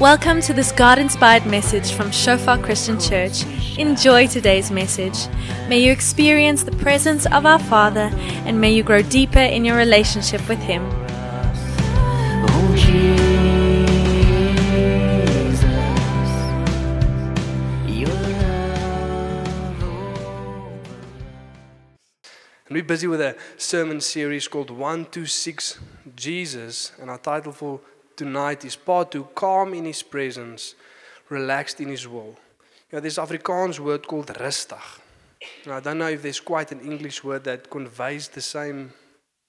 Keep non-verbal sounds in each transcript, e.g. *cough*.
Welcome to this God inspired message from Shofar Christian Church. Enjoy today's message. May you experience the presence of our Father and may you grow deeper in your relationship with Him. And we're busy with a sermon series called 126 Jesus. And our title for tonight is Part 2 Calm in His Presence, Relaxed in His Will. You know, there's Afrikaans word called rustig. Now, I don't know if there's quite an English word that conveys the same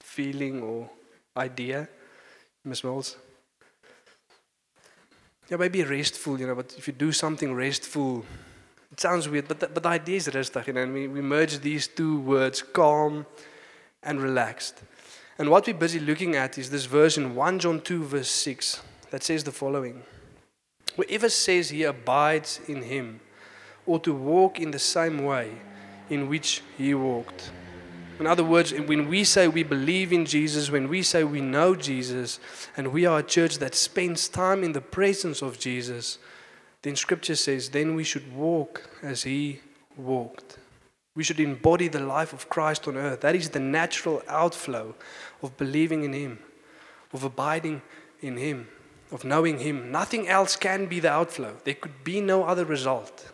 feeling or idea. Miss Mills? Yeah, maybe restful, you know, but if you do something restful, it sounds weird, but the, but the idea is rustig, you know, and we, we merge these two words, calm and relaxed. And what we're busy looking at is this verse in 1 John 2, verse 6, that says the following Whoever says he abides in him ought to walk in the same way in which he walked. In other words, when we say we believe in Jesus, when we say we know Jesus, and we are a church that spends time in the presence of Jesus, then Scripture says, then we should walk as He walked. We should embody the life of Christ on earth. That is the natural outflow of believing in Him, of abiding in Him, of knowing Him. Nothing else can be the outflow. There could be no other result.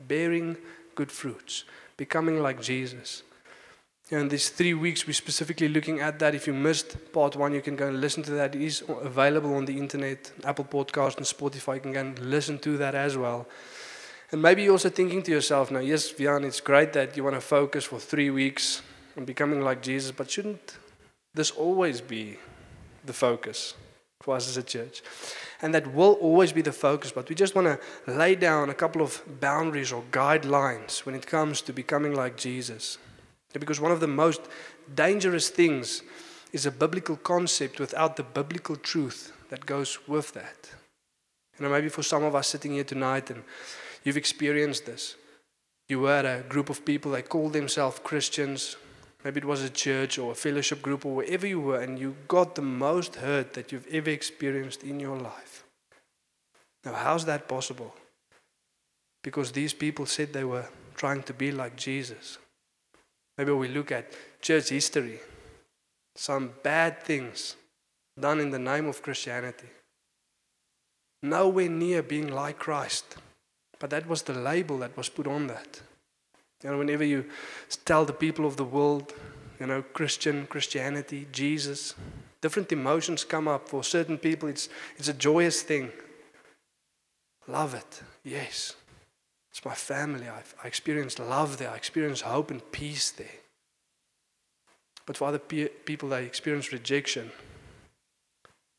Bearing good fruits, becoming like Jesus. And these three weeks, we're specifically looking at that. If you missed part one, you can go and listen to that. It is available on the internet, Apple Podcast and Spotify. You can go and listen to that as well. And maybe you're also thinking to yourself now, yes, Vian, it's great that you want to focus for three weeks on becoming like Jesus, but shouldn't this always be the focus for us as a church? And that will always be the focus, but we just want to lay down a couple of boundaries or guidelines when it comes to becoming like Jesus. Because one of the most dangerous things is a biblical concept without the biblical truth that goes with that. You know, maybe for some of us sitting here tonight and you've experienced this. You were a group of people that called themselves Christians. Maybe it was a church or a fellowship group or wherever you were, and you got the most hurt that you've ever experienced in your life. Now, how's that possible? Because these people said they were trying to be like Jesus. Maybe we look at church history, some bad things done in the name of Christianity. Nowhere near being like Christ. But that was the label that was put on that. You know, whenever you tell the people of the world, you know, Christian, Christianity, Jesus, different emotions come up. For certain people, it's, it's a joyous thing. Love it, yes. It's my family. I've, I experience love there. I experience hope and peace there. But for other pe- people, they experience rejection,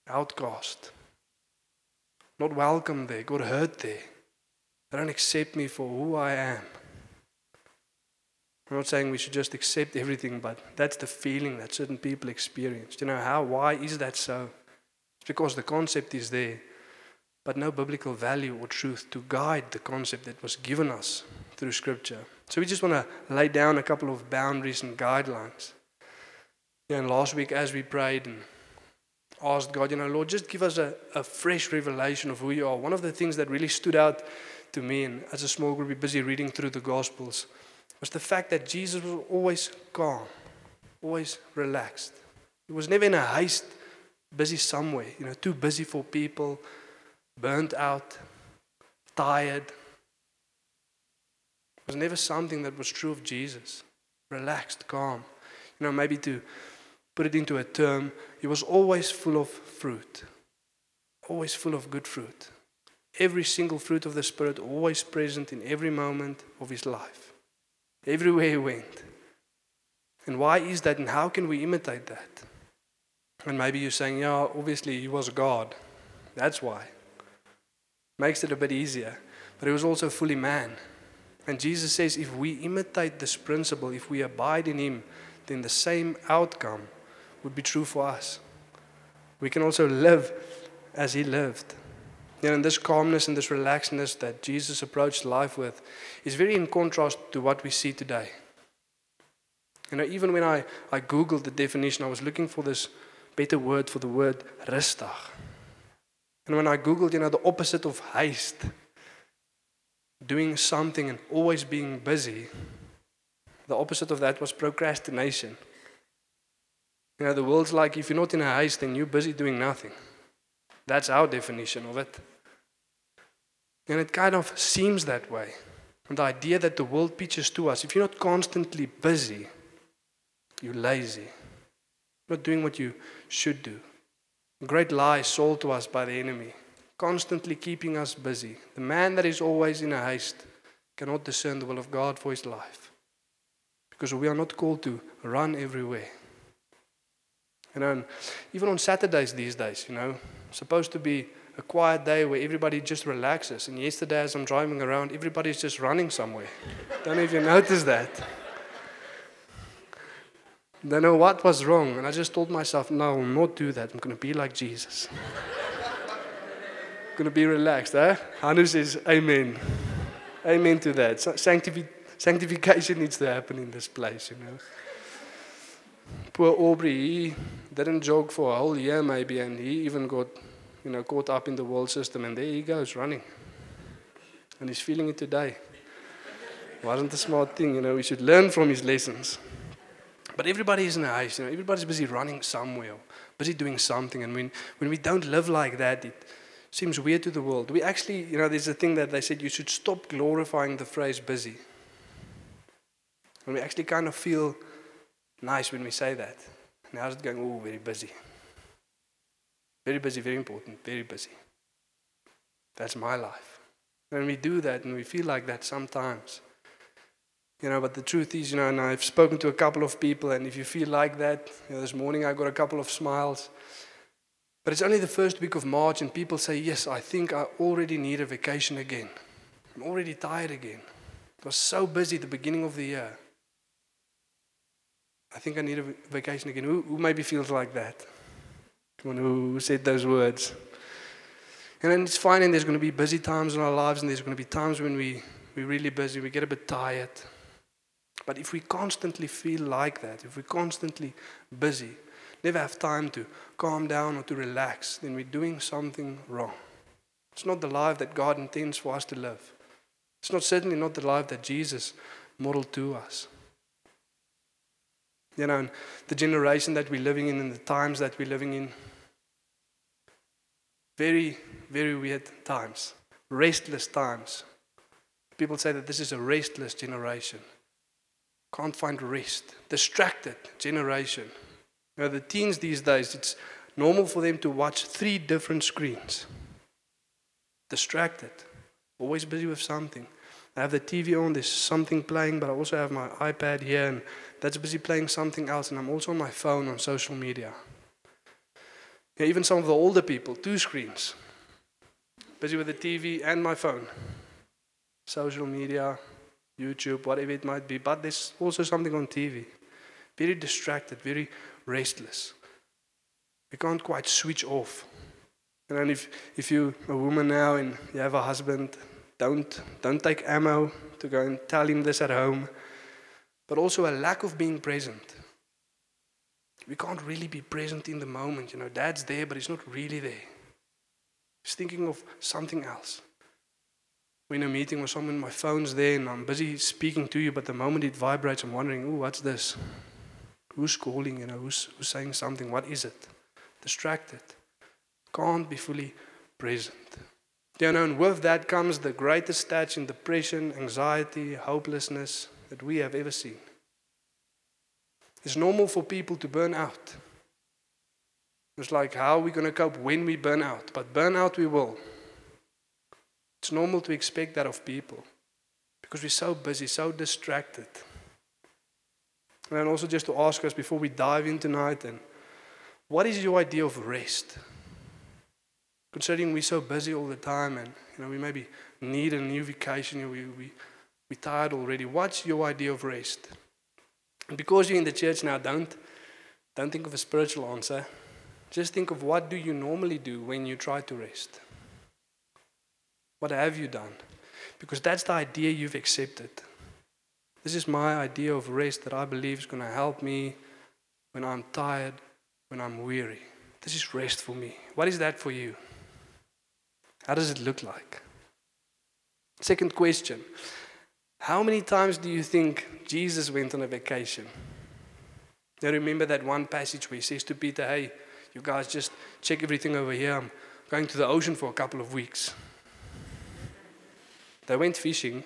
outcast, not welcome there, got hurt there. They don't accept me for who I am. I'm not saying we should just accept everything, but that's the feeling that certain people experience. You know how? Why is that so? It's because the concept is there but no biblical value or truth to guide the concept that was given us through Scripture. So we just want to lay down a couple of boundaries and guidelines. Yeah, and last week, as we prayed and asked God, you know, Lord, just give us a, a fresh revelation of who you are. One of the things that really stood out to me, and as a small group, we're busy reading through the Gospels, was the fact that Jesus was always calm, always relaxed. He was never in a haste, busy somewhere, you know, too busy for people burnt out, tired. It was never something that was true of Jesus. Relaxed, calm. You know, maybe to put it into a term, he was always full of fruit, always full of good fruit. Every single fruit of the Spirit always present in every moment of his life, everywhere he went. And why is that, and how can we imitate that? And maybe you're saying, yeah, obviously he was God. That's why makes it a bit easier. But he was also fully man. And Jesus says if we imitate this principle, if we abide in him, then the same outcome would be true for us. We can also live as he lived. You know, and this calmness and this relaxedness that Jesus approached life with is very in contrast to what we see today. You know, even when I, I Googled the definition, I was looking for this better word for the word rustig. And when I Googled, you know, the opposite of haste, doing something and always being busy, the opposite of that was procrastination. You know, the world's like if you're not in a haste, then you're busy doing nothing. That's our definition of it. And it kind of seems that way. And the idea that the world pitches to us if you're not constantly busy, you're lazy, you're not doing what you should do. A great lie sold to us by the enemy, constantly keeping us busy. The man that is always in a haste cannot discern the will of God for his life. Because we are not called to run everywhere. You know, and even on Saturdays these days, you know, supposed to be a quiet day where everybody just relaxes. And yesterday, as I'm driving around, everybody's just running somewhere. Don't know if you noticed that. Don't know what was wrong. And I just told myself, no, I'll not do that. I'm going to be like Jesus. *laughs* going to be relaxed, eh? Hanu says, Amen. Amen to that. Sanctifi- sanctification needs to happen in this place, you know. Poor Aubrey, he didn't jog for a whole year maybe, and he even got, you know, caught up in the world system, and there he goes running. And he's feeling it today. Wasn't a smart thing, you know. We should learn from his lessons. But everybody is in a haste, you know. Everybody's busy running somewhere, busy doing something, and when when we don't live like that, it seems weird to the world. We actually, you know, there's a thing that they said you should stop glorifying the phrase busy. And we actually kind of feel nice when we say that. And how's it going? Oh, very busy. Very busy, very important, very busy. That's my life. When we do that and we feel like that sometimes, you know, but the truth is, you know, and I've spoken to a couple of people, and if you feel like that, you know, this morning I got a couple of smiles. But it's only the first week of March, and people say, Yes, I think I already need a vacation again. I'm already tired again. I was so busy at the beginning of the year. I think I need a vacation again. Who, who maybe feels like that? Come on, who, who said those words? And then it's fine, and there's going to be busy times in our lives, and there's going to be times when we, we're really busy, we get a bit tired. But if we constantly feel like that, if we're constantly busy, never have time to calm down or to relax, then we're doing something wrong. It's not the life that God intends for us to live. It's not certainly not the life that Jesus modeled to us. You know, the generation that we're living in and the times that we're living in, very, very weird times, restless times. People say that this is a restless generation. Can't find rest. Distracted generation. You know, the teens these days, it's normal for them to watch three different screens. Distracted. Always busy with something. I have the TV on, there's something playing, but I also have my iPad here, and that's busy playing something else, and I'm also on my phone on social media. Yeah, even some of the older people, two screens. Busy with the TV and my phone. Social media, YouTube, whatever it might be, but there's also something on TV. Very distracted, very restless. We can't quite switch off. And if, if you're a woman now and you have a husband, don't, don't take ammo to go and tell him this at home. But also a lack of being present. We can't really be present in the moment. You know, dad's there, but he's not really there. He's thinking of something else. We're in a meeting with someone, my phone's there, and I'm busy speaking to you, but the moment it vibrates, I'm wondering, oh, what's this? Who's calling? You know, who's, who's saying something? What is it? Distracted. Can't be fully present. You know, and with that comes the greatest stats in depression, anxiety, hopelessness that we have ever seen. It's normal for people to burn out. It's like, how are we going to cope when we burn out? But burn out we will. It's normal to expect that of people because we're so busy, so distracted. And also just to ask us before we dive in tonight, and what is your idea of rest? Considering we're so busy all the time and you know we maybe need a new vacation, we, we, we're tired already. What's your idea of rest? Because you're in the church now, don't, don't think of a spiritual answer. Just think of what do you normally do when you try to rest? What have you done? Because that's the idea you've accepted. This is my idea of rest that I believe is going to help me when I'm tired, when I'm weary. This is rest for me. What is that for you? How does it look like? Second question How many times do you think Jesus went on a vacation? Now, remember that one passage where he says to Peter, Hey, you guys just check everything over here. I'm going to the ocean for a couple of weeks. They went fishing.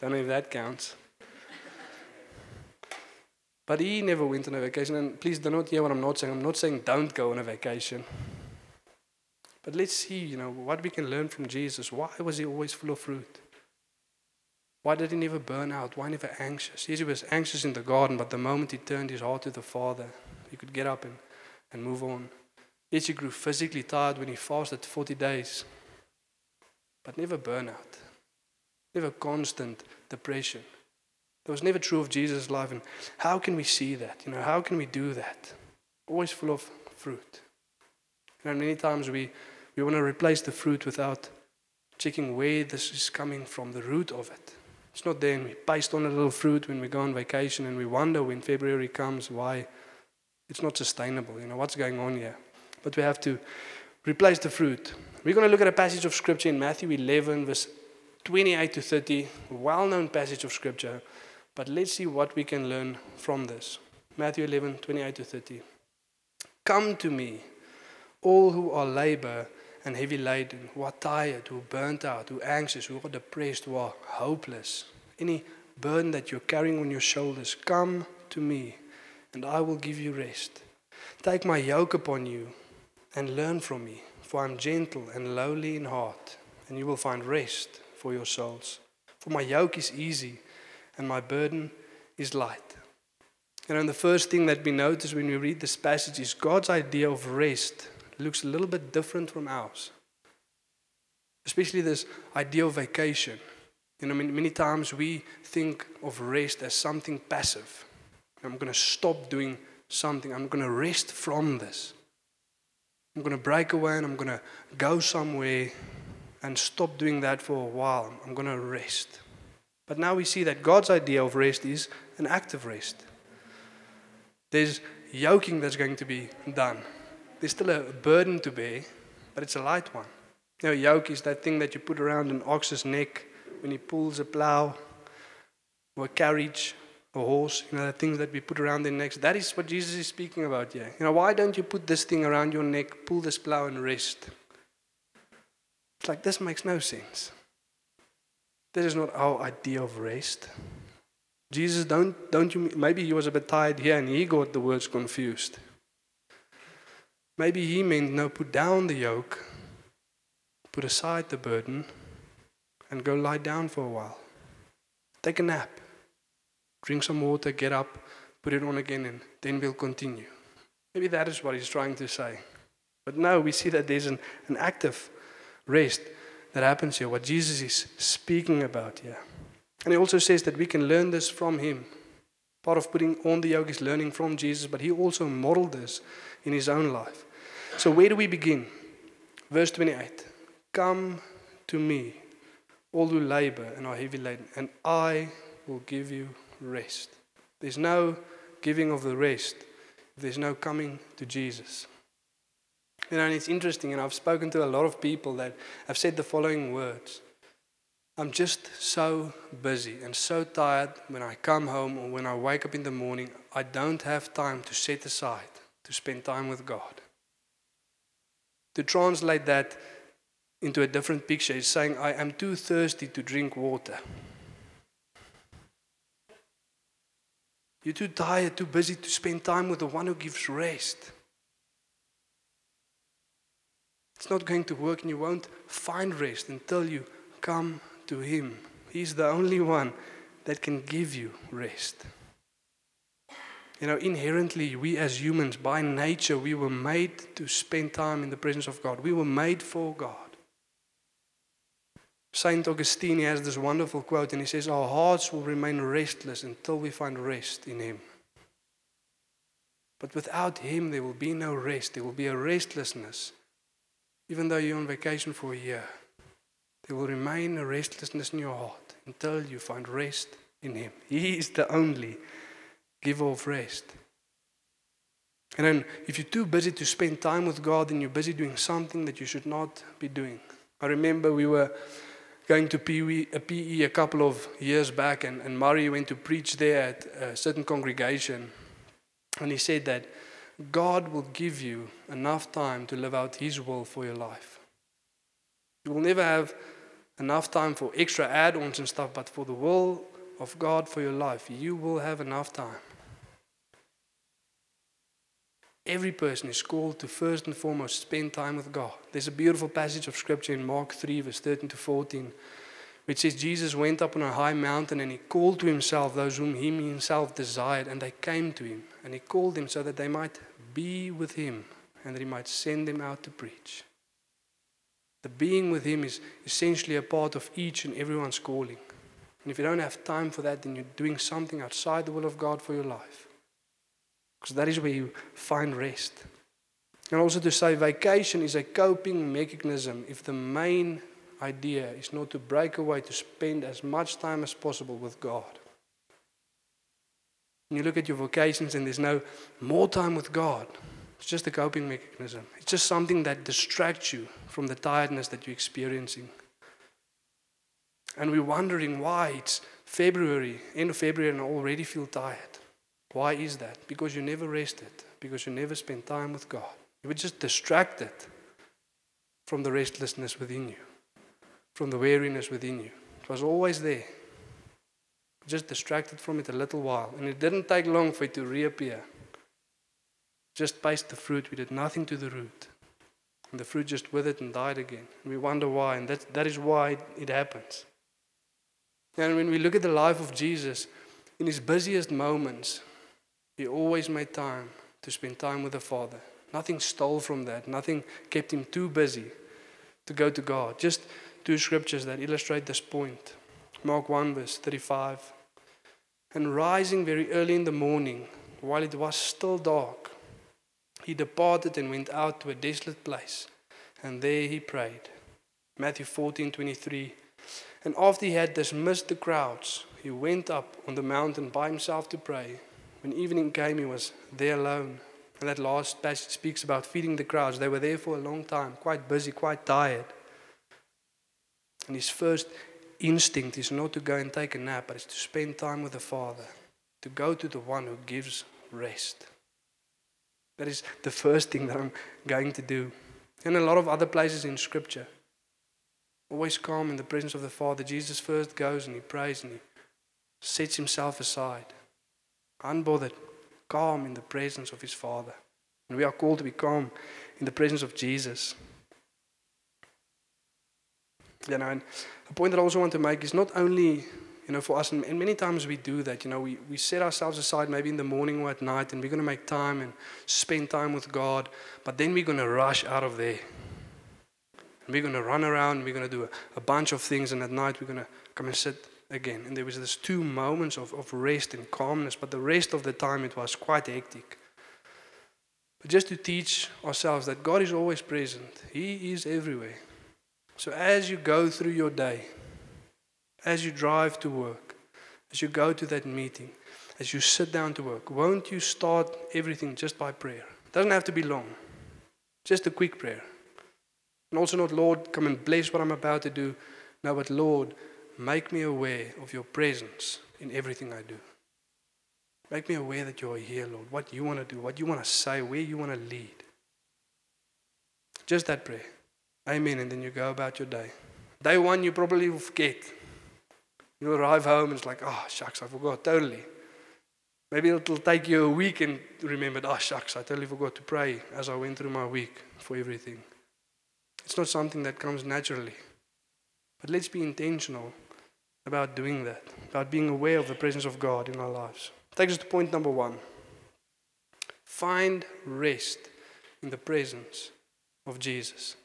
Don't know if that counts. But he never went on a vacation. And please do not hear what I'm not saying. I'm not saying don't go on a vacation. But let's see, you know, what we can learn from Jesus. Why was he always full of fruit? Why did he never burn out? Why never anxious? Yes, he was anxious in the garden, but the moment he turned his heart to the Father, he could get up and, and move on. Yes, he grew physically tired when he fasted 40 days, but never burnout, never constant depression. That was never true of Jesus' life. And how can we see that? You know, how can we do that? Always full of fruit. You know, many times we, we want to replace the fruit without checking where this is coming from, the root of it. It's not there, and we paste on a little fruit when we go on vacation, and we wonder when February comes why it's not sustainable. You know, what's going on here? But we have to replace the fruit. We're going to look at a passage of scripture in Matthew 11, verse 28 to 30, a well known passage of scripture. But let's see what we can learn from this. Matthew 11, 28 to 30. Come to me, all who are labor and heavy laden, who are tired, who are burnt out, who are anxious, who are depressed, who are hopeless. Any burden that you're carrying on your shoulders, come to me, and I will give you rest. Take my yoke upon you and learn from me, for I'm gentle and lowly in heart, and you will find rest for your souls. For my yoke is easy and my burden is light. You know, and the first thing that we notice when we read this passage is God's idea of rest looks a little bit different from ours. Especially this idea of vacation. You know, many, many times we think of rest as something passive. I'm going to stop doing something. I'm going to rest from this. I'm going to break away and I'm going to go somewhere and stop doing that for a while. I'm going to rest. But now we see that God's idea of rest is an active rest. There's yoking that's going to be done. There's still a burden to bear, but it's a light one. You know, yoke is that thing that you put around an ox's neck when he pulls a plow or a carriage or a horse, you know, the things that we put around their necks. That is what Jesus is speaking about here. You know, why don't you put this thing around your neck, pull this plow and rest? It's like this makes no sense. This is not our idea of rest. Jesus, don't, don't you, maybe he was a bit tired here and he got the words confused. Maybe he meant, no, put down the yoke, put aside the burden, and go lie down for a while. Take a nap, drink some water, get up, put it on again, and then we'll continue. Maybe that is what he's trying to say. But no, we see that there's an, an active rest that happens here, what Jesus is speaking about here. And he also says that we can learn this from him. Part of putting on the yoke is learning from Jesus, but he also modeled this in his own life. So, where do we begin? Verse 28 Come to me, all who labor and are heavy laden, and I will give you rest. There's no giving of the rest there's no coming to Jesus. You know, and it's interesting, and I've spoken to a lot of people that have said the following words I'm just so busy and so tired when I come home or when I wake up in the morning, I don't have time to set aside to spend time with God. To translate that into a different picture is saying, I am too thirsty to drink water. You're too tired, too busy to spend time with the one who gives rest. It's not going to work, and you won't find rest until you come to Him. He's the only one that can give you rest. You know, inherently, we as humans, by nature, we were made to spend time in the presence of God. We were made for God. Saint Augustine has this wonderful quote, and he says, Our hearts will remain restless until we find rest in Him. But without Him, there will be no rest. There will be a restlessness. Even though you're on vacation for a year, there will remain a restlessness in your heart until you find rest in Him. He is the only giver of rest. And then, if you're too busy to spend time with God, then you're busy doing something that you should not be doing. I remember we were going to PE a uh, PE a couple of years back, and, and Murray went to preach there at a certain congregation. And he said that God will give you enough time to live out His will for your life. You will never have enough time for extra add ons and stuff, but for the will of God for your life, you will have enough time. Every person is called to first and foremost spend time with God. There's a beautiful passage of scripture in Mark 3, verse 13 to 14, which says Jesus went up on a high mountain and he called to himself those whom he himself desired, and they came to him. And he called them so that they might be with him and that he might send them out to preach. The being with him is essentially a part of each and everyone's calling. And if you don't have time for that, then you're doing something outside the will of God for your life. Because that is where you find rest. And also to say vacation is a coping mechanism if the main idea is not to break away to spend as much time as possible with God. You look at your vocations and there's no more time with God, it's just a coping mechanism. It's just something that distracts you from the tiredness that you're experiencing. And we're wondering why it's February, end of February, and I already feel tired. Why is that? Because you never rested, because you never spent time with God. You were just distracted from the restlessness within you, from the weariness within you. It was always there. Just distracted from it a little while. And it didn't take long for it to reappear. Just paced the fruit. We did nothing to the root. And the fruit just withered and died again. We wonder why. And that, that is why it happens. And when we look at the life of Jesus, in his busiest moments, he always made time to spend time with the Father. Nothing stole from that. Nothing kept him too busy to go to God. Just two scriptures that illustrate this point. Mark 1, verse 35. And rising very early in the morning, while it was still dark, he departed and went out to a desolate place, and there he prayed. Matthew 14, 23. And after he had dismissed the crowds, he went up on the mountain by himself to pray. When evening came, he was there alone. And that last passage speaks about feeding the crowds. They were there for a long time, quite busy, quite tired. And his first instinct is not to go and take a nap, but it's to spend time with the Father, to go to the one who gives rest. That is the first thing that I'm going to do. And a lot of other places in Scripture. Always calm in the presence of the Father. Jesus first goes and he prays and he sets himself aside unbothered, calm in the presence of his Father. And we are called to be calm in the presence of Jesus. You know, and a point that I also want to make is not only, you know, for us, and many times we do that, you know, we, we set ourselves aside maybe in the morning or at night and we're going to make time and spend time with God, but then we're going to rush out of there. And we're going to run around, we're going to do a, a bunch of things, and at night we're going to come and sit again. And there was this two moments of, of rest and calmness, but the rest of the time it was quite hectic. But just to teach ourselves that God is always present, He is everywhere. So as you go through your day, as you drive to work, as you go to that meeting, as you sit down to work, won't you start everything just by prayer? It doesn't have to be long, just a quick prayer. And also, not, Lord, come and bless what I'm about to do. No, but Lord, Make me aware of your presence in everything I do. Make me aware that you are here, Lord. What you want to do, what you want to say, where you want to lead. Just that prayer. Amen. And then you go about your day. Day one, you probably will forget. You'll arrive home and it's like, oh, shucks, I forgot totally. Maybe it'll take you a week and remember, oh, ah, shucks, I totally forgot to pray as I went through my week for everything. It's not something that comes naturally. But let's be intentional about doing that, about being aware of the presence of God in our lives. Takes us to point number one. Find rest in the presence of Jesus.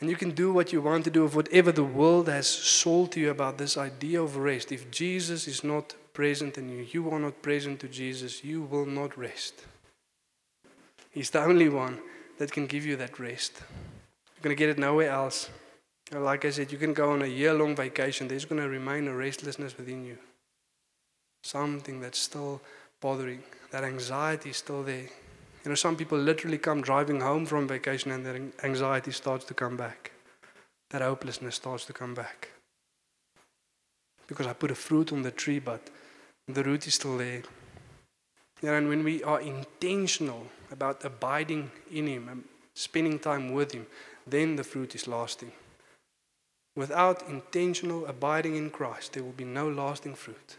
And you can do what you want to do of whatever the world has sold to you about this idea of rest. If Jesus is not present and you, you are not present to Jesus, you will not rest. He's the only one that can give you that rest. You're going to get it nowhere else. Like I said, you can go on a year long vacation, there's going to remain a restlessness within you. Something that's still bothering. That anxiety is still there. You know, some people literally come driving home from vacation and their anxiety starts to come back. that hopelessness starts to come back. Because I put a fruit on the tree, but the root is still there. You know, and when we are intentional about abiding in Him and spending time with Him, then the fruit is lasting. Without intentional abiding in Christ, there will be no lasting fruit.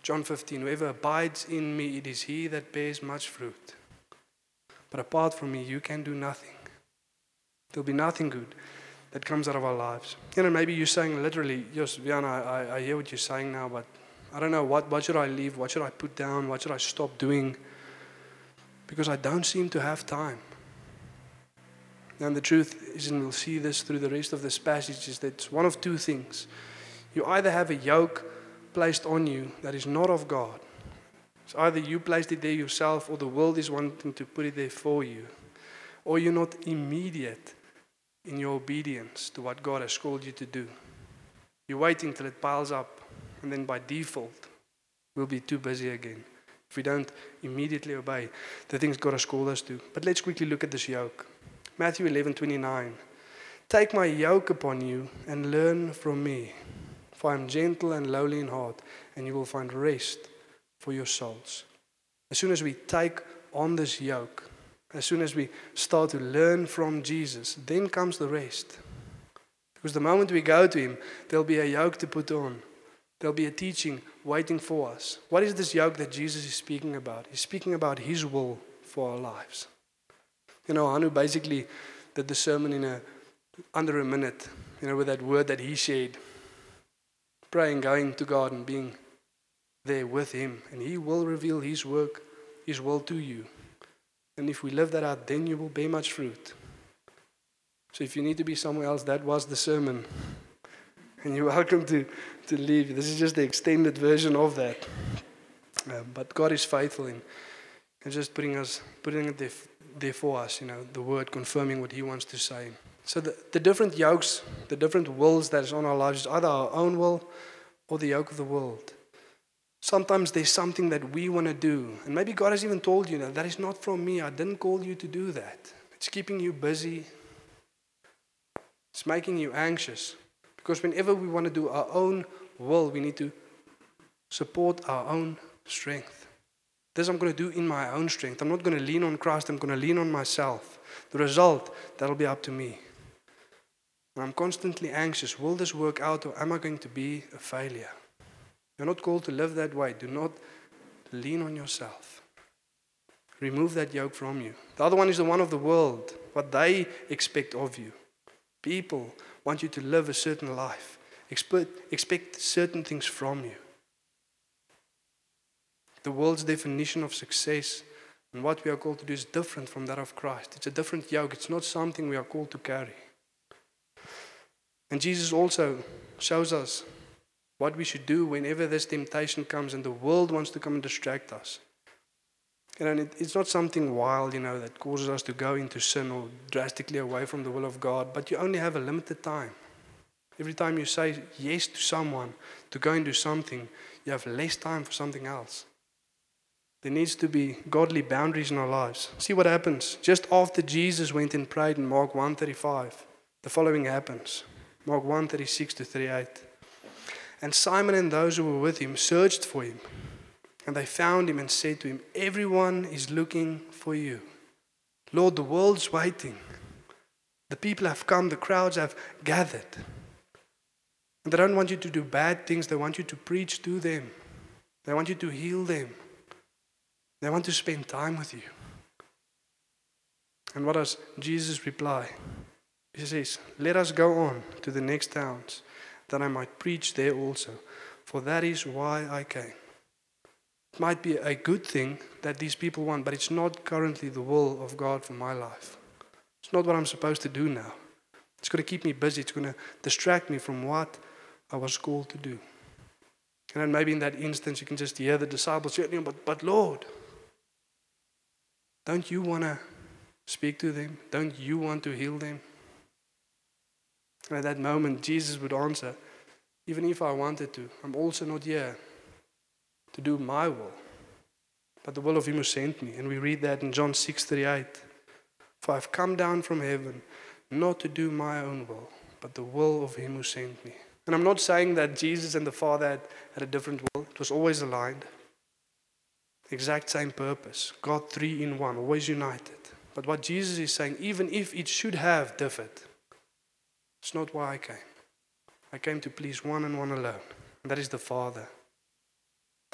John 15 Whoever abides in me, it is he that bears much fruit. But apart from me, you can do nothing. There'll be nothing good that comes out of our lives. You know, maybe you're saying literally, yes, Viana, I, I hear what you're saying now, but I don't know, what, what should I leave? What should I put down? What should I stop doing? Because I don't seem to have time. And the truth is, and we'll see this through the rest of this passage, is that it's one of two things. You either have a yoke placed on you that is not of God. It's either you placed it there yourself or the world is wanting to put it there for you. Or you're not immediate in your obedience to what God has called you to do. You're waiting till it piles up, and then by default, we'll be too busy again if we don't immediately obey the things God has called us to. But let's quickly look at this yoke. Matthew 11 29. Take my yoke upon you and learn from me, for I am gentle and lowly in heart, and you will find rest for your souls. As soon as we take on this yoke, as soon as we start to learn from Jesus, then comes the rest. Because the moment we go to Him, there'll be a yoke to put on. There'll be a teaching waiting for us. What is this yoke that Jesus is speaking about? He's speaking about His will for our lives. You know, Anu basically did the sermon in a under a minute, you know, with that word that he shared. Praying, going to God and being there with Him. And He will reveal His work, His will to you. And if we live that out, then you will bear much fruit. So if you need to be somewhere else, that was the sermon. *laughs* And you're welcome to, to leave. This is just the extended version of that. Um, but God is faithful in, in just putting us putting it there for us, you know, the word confirming what He wants to say. So the, the different yokes, the different wills that is on our lives is either our own will or the yoke of the world. Sometimes there's something that we want to do. And maybe God has even told you that that is not from me. I didn't call you to do that. It's keeping you busy. It's making you anxious. Because whenever we want to do our own will, we need to support our own strength. This I'm going to do in my own strength. I'm not going to lean on Christ. I'm going to lean on myself. The result, that'll be up to me. And I'm constantly anxious. Will this work out or am I going to be a failure? You're not called to live that way. Do not lean on yourself. Remove that yoke from you. The other one is the one of the world, what they expect of you. People want you to live a certain life, expect, expect certain things from you. The world's definition of success and what we are called to do is different from that of Christ. It's a different yoke, it's not something we are called to carry. And Jesus also shows us what we should do whenever this temptation comes and the world wants to come and distract us. It, it's not something wild, you know, that causes us to go into sin or drastically away from the will of God, but you only have a limited time. Every time you say yes to someone, to go and do something, you have less time for something else. There needs to be godly boundaries in our lives. See what happens. Just after Jesus went and prayed in Mark 135, the following happens. Mark 136 to 38. And Simon and those who were with him searched for him. And they found him and said to him, Everyone is looking for you. Lord, the world's waiting. The people have come, the crowds have gathered. And they don't want you to do bad things, they want you to preach to them, they want you to heal them, they want to spend time with you. And what does Jesus reply? He says, Let us go on to the next towns that I might preach there also, for that is why I came. It might be a good thing that these people want, but it's not currently the will of God for my life. It's not what I'm supposed to do now. It's going to keep me busy, it's going to distract me from what I was called to do. And then maybe in that instance, you can just hear the disciples but, but Lord, don't you want to speak to them? Don't you want to heal them? And at that moment, Jesus would answer, Even if I wanted to, I'm also not here to do my will, but the will of Him who sent me. And we read that in John 6 38. For I've come down from heaven not to do my own will, but the will of Him who sent me. And I'm not saying that Jesus and the Father had, had a different will, it was always aligned. Exact same purpose. God three in one, always united. But what Jesus is saying, even if it should have differed, it's not why I came. I came to please one and one alone, and that is the Father.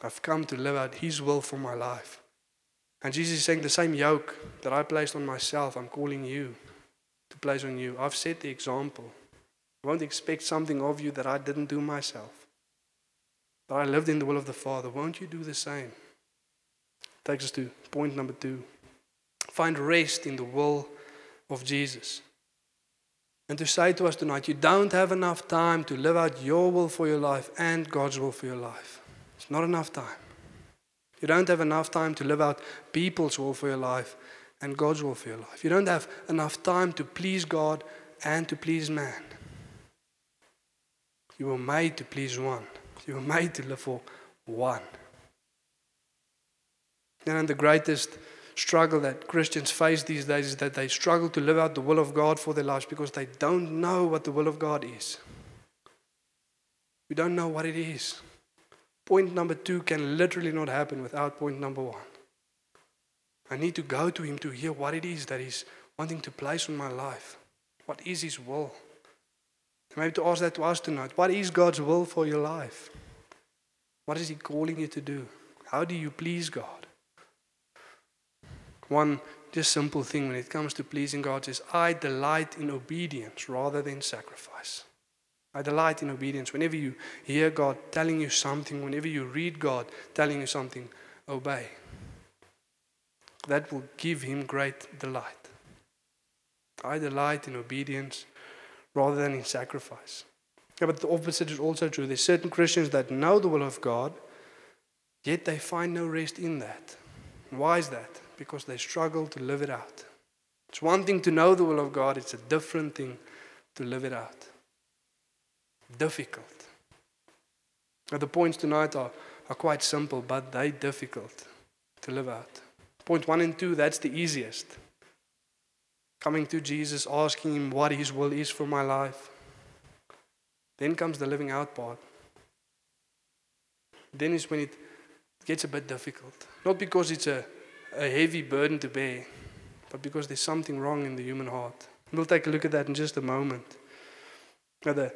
I've come to live out His will for my life. And Jesus is saying the same yoke that I placed on myself, I'm calling you to place on you. I've set the example. I won't expect something of you that I didn't do myself. But I lived in the will of the Father. Won't you do the same? Takes us to point number two. Find rest in the will of Jesus. And to say to us tonight, you don't have enough time to live out your will for your life and God's will for your life. It's not enough time. You don't have enough time to live out people's will for your life and God's will for your life. You don't have enough time to please God and to please man. You were made to please one. You were made to live for one. And the greatest struggle that Christians face these days is that they struggle to live out the will of God for their lives because they don't know what the will of God is. We don't know what it is. Point number two can literally not happen without point number one. I need to go to Him to hear what it is that He's wanting to place on my life. What is His will? Maybe to ask that to us tonight. What is God's will for your life? What is He calling you to do? How do you please God? One just simple thing when it comes to pleasing God is I delight in obedience rather than sacrifice. I delight in obedience. Whenever you hear God telling you something, whenever you read God telling you something, obey. That will give Him great delight. I delight in obedience rather than in sacrifice. Yeah, but the opposite is also true. There's certain Christians that know the will of God, yet they find no rest in that. Why is that? Because they struggle to live it out. It's one thing to know the will of God, it's a different thing to live it out. Difficult. Now, the points tonight are, are quite simple, but they're difficult to live out. Point one and two, that's the easiest. Coming to Jesus, asking Him what His will is for my life. Then comes the living out part. Then is when it gets a bit difficult. Not because it's a, a heavy burden to bear, but because there's something wrong in the human heart. We'll take a look at that in just a moment. Now, the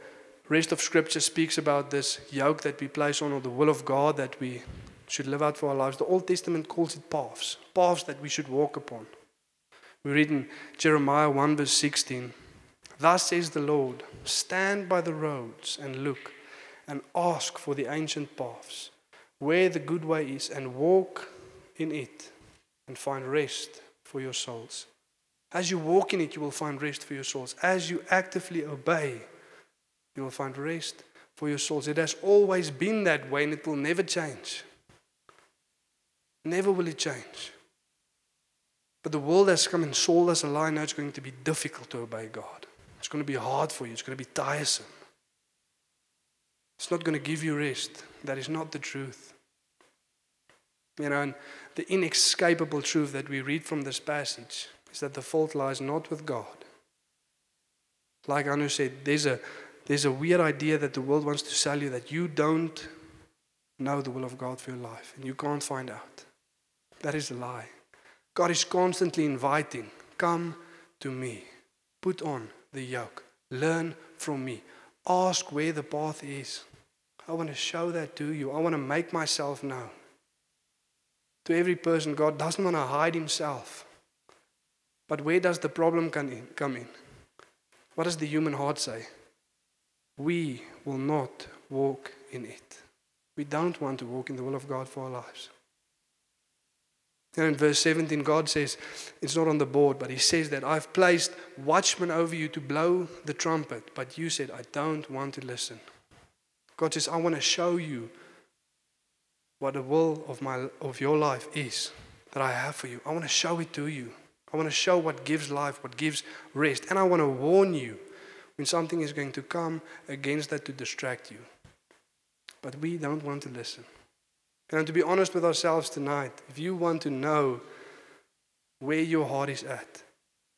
rest of Scripture speaks about this yoke that we place on, or the will of God that we should live out for our lives. The Old Testament calls it paths, paths that we should walk upon. We read in Jeremiah 1, verse 16 Thus says the Lord, stand by the roads and look, and ask for the ancient paths, where the good way is, and walk in it, and find rest for your souls. As you walk in it, you will find rest for your souls. As you actively obey, you will find rest for your souls. It has always been that way, and it will never change. Never will it change. But the world has come and sold us a lie now it's going to be difficult to obey God. It's going to be hard for you, it's going to be tiresome. It's not going to give you rest. That is not the truth. You know, and the inescapable truth that we read from this passage is that the fault lies not with God. Like Anu said, there's a, there's a weird idea that the world wants to sell you that you don't know the will of God for your life and you can't find out. That is a lie. God is constantly inviting, come to me, put on the yoke, learn from me, ask where the path is. I want to show that to you. I want to make myself known. To every person, God doesn't want to hide himself. But where does the problem come in? What does the human heart say? We will not walk in it. We don't want to walk in the will of God for our lives. And in verse 17, God says, it's not on the board, but He says that I've placed watchmen over you to blow the trumpet, but you said, I don't want to listen. God says, I want to show you what the will of, my, of your life is that I have for you. I want to show it to you. I want to show what gives life, what gives rest. And I want to warn you when something is going to come against that to distract you. But we don't want to listen. And to be honest with ourselves tonight, if you want to know where your heart is at,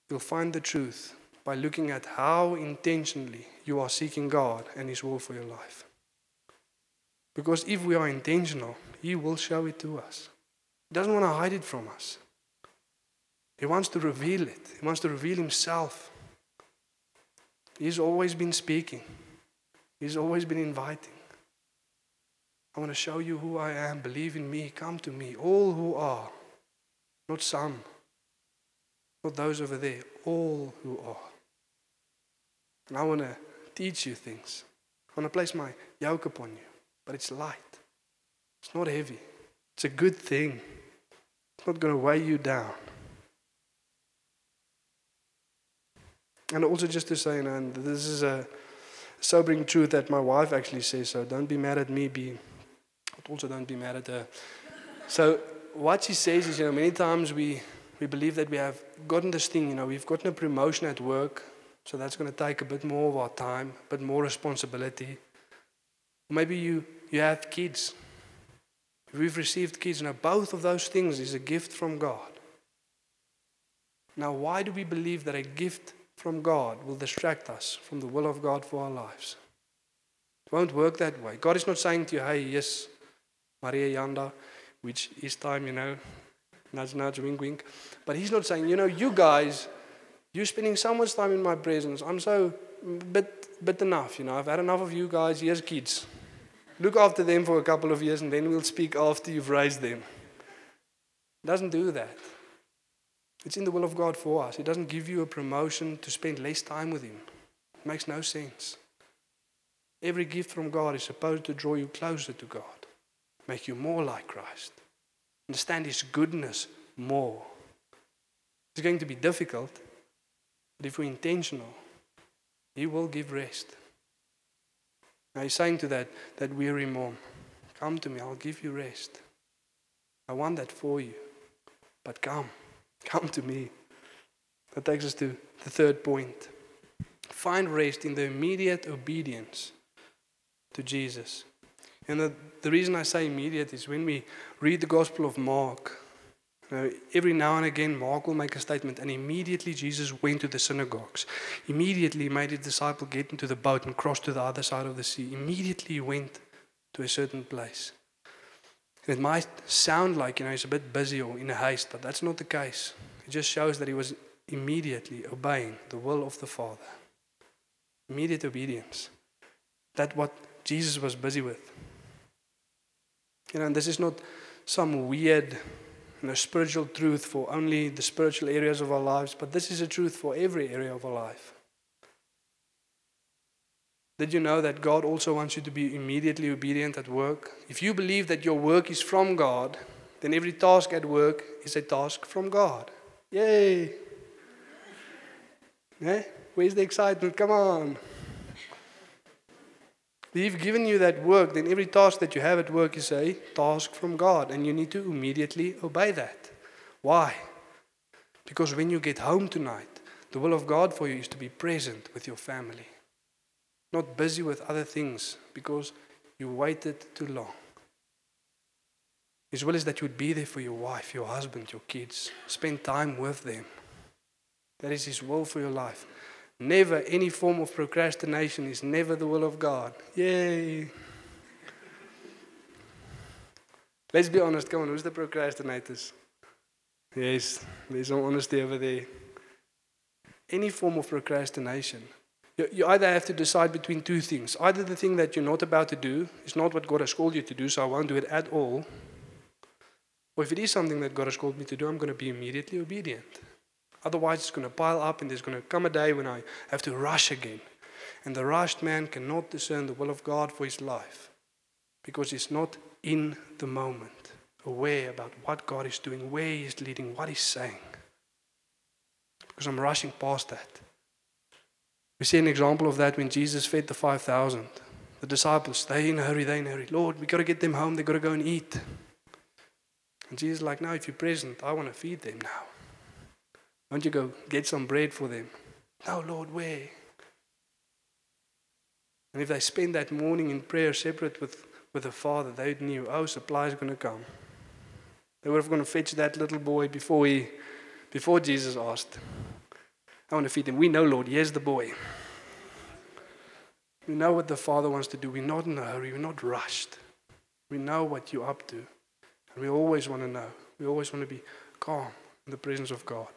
you'll find the truth by looking at how intentionally you are seeking God and His will for your life. Because if we are intentional, He will show it to us. He doesn't want to hide it from us. He wants to reveal it, He wants to reveal Himself. He's always been speaking, He's always been inviting. I want to show you who I am. Believe in me. Come to me. All who are, not some, not those over there, all who are. And I want to teach you things. I want to place my yoke upon you, but it's light. It's not heavy. It's a good thing. It's not going to weigh you down. And also, just to say, and this is a sobering truth that my wife actually says, so don't be mad at me, be, but also don't be mad at her. So, what she says is, you know, many times we, we believe that we have gotten this thing, you know, we've gotten a promotion at work, so that's going to take a bit more of our time, a bit more responsibility. Maybe you, you have kids. We've received kids, now both of those things is a gift from God. Now, why do we believe that a gift from God will distract us from the will of God for our lives? It won't work that way. God is not saying to you, hey, yes, Maria Yanda, which is time, you know, nudge, nudge, wink, wink. But He's not saying, you know, you guys, you're spending so much time in my presence. I'm so bit, bit enough, you know. I've had enough of you guys. Here's kids. Look after them for a couple of years and then we'll speak after you've raised them. It doesn't do that. It's in the will of God for us. It doesn't give you a promotion to spend less time with Him. It makes no sense. Every gift from God is supposed to draw you closer to God, make you more like Christ, understand His goodness more. It's going to be difficult, but if we're intentional, He will give rest. He's saying to that, that weary mom, Come to me, I'll give you rest. I want that for you. But come, *laughs* come to me. That takes us to the third point. Find rest in the immediate obedience to Jesus. And the, the reason I say immediate is when we read the Gospel of Mark, uh, every now and again, Mark will make a statement, and immediately Jesus went to the synagogues. Immediately, he made his disciple get into the boat and cross to the other side of the sea. Immediately, he went to a certain place. And it might sound like you know he's a bit busy or in a haste, but that's not the case. It just shows that he was immediately obeying the will of the Father. Immediate obedience. That's what Jesus was busy with. You know, and this is not some weird you know, spiritual truth for only the spiritual areas of our lives, but this is a truth for every area of our life. Did you know that God also wants you to be immediately obedient at work? If you believe that your work is from God, then every task at work is a task from God. Yay! Eh? Where's the excitement? Come on. He's given you that work, then every task that you have at work is a task from God, and you need to immediately obey that. Why? Because when you get home tonight, the will of God for you is to be present with your family, not busy with other things because you waited too long. His will is that you would be there for your wife, your husband, your kids, spend time with them. That is His will for your life. Never any form of procrastination is never the will of God. Yay. Let's be honest. Come on, who's the procrastinators? Yes, there's some honesty over there. Any form of procrastination. You, you either have to decide between two things. Either the thing that you're not about to do is not what God has called you to do, so I won't do it at all. Or if it is something that God has called me to do, I'm going to be immediately obedient. Otherwise, it's going to pile up, and there's going to come a day when I have to rush again. And the rushed man cannot discern the will of God for his life because he's not in the moment, aware about what God is doing, where He's leading, what He's saying. Because I'm rushing past that. We see an example of that when Jesus fed the 5,000. The disciples, they in a hurry, they in a hurry. Lord, we got to get them home, they got to go and eat. And Jesus is like, no, if you're present, I want to feed them now. Won't you go get some bread for them? No, Lord, where? And if they spend that morning in prayer separate with, with the Father, they knew, oh, supply is going to come. They were going to fetch that little boy before, he, before Jesus asked. I want to feed him. We know, Lord, here's the boy. We know what the Father wants to do. We're not in a hurry. We're not rushed. We know what you're up to. And we always want to know. We always want to be calm in the presence of God,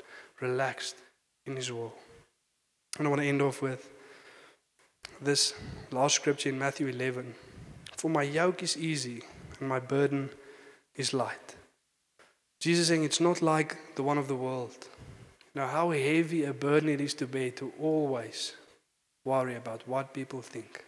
relaxed in His will. And I want to end off with this last scripture in Matthew 11 For my yoke is easy and my burden is light. Jesus saying it's not like the one of the world. Now, how heavy a burden it is to bear to always worry about what people think.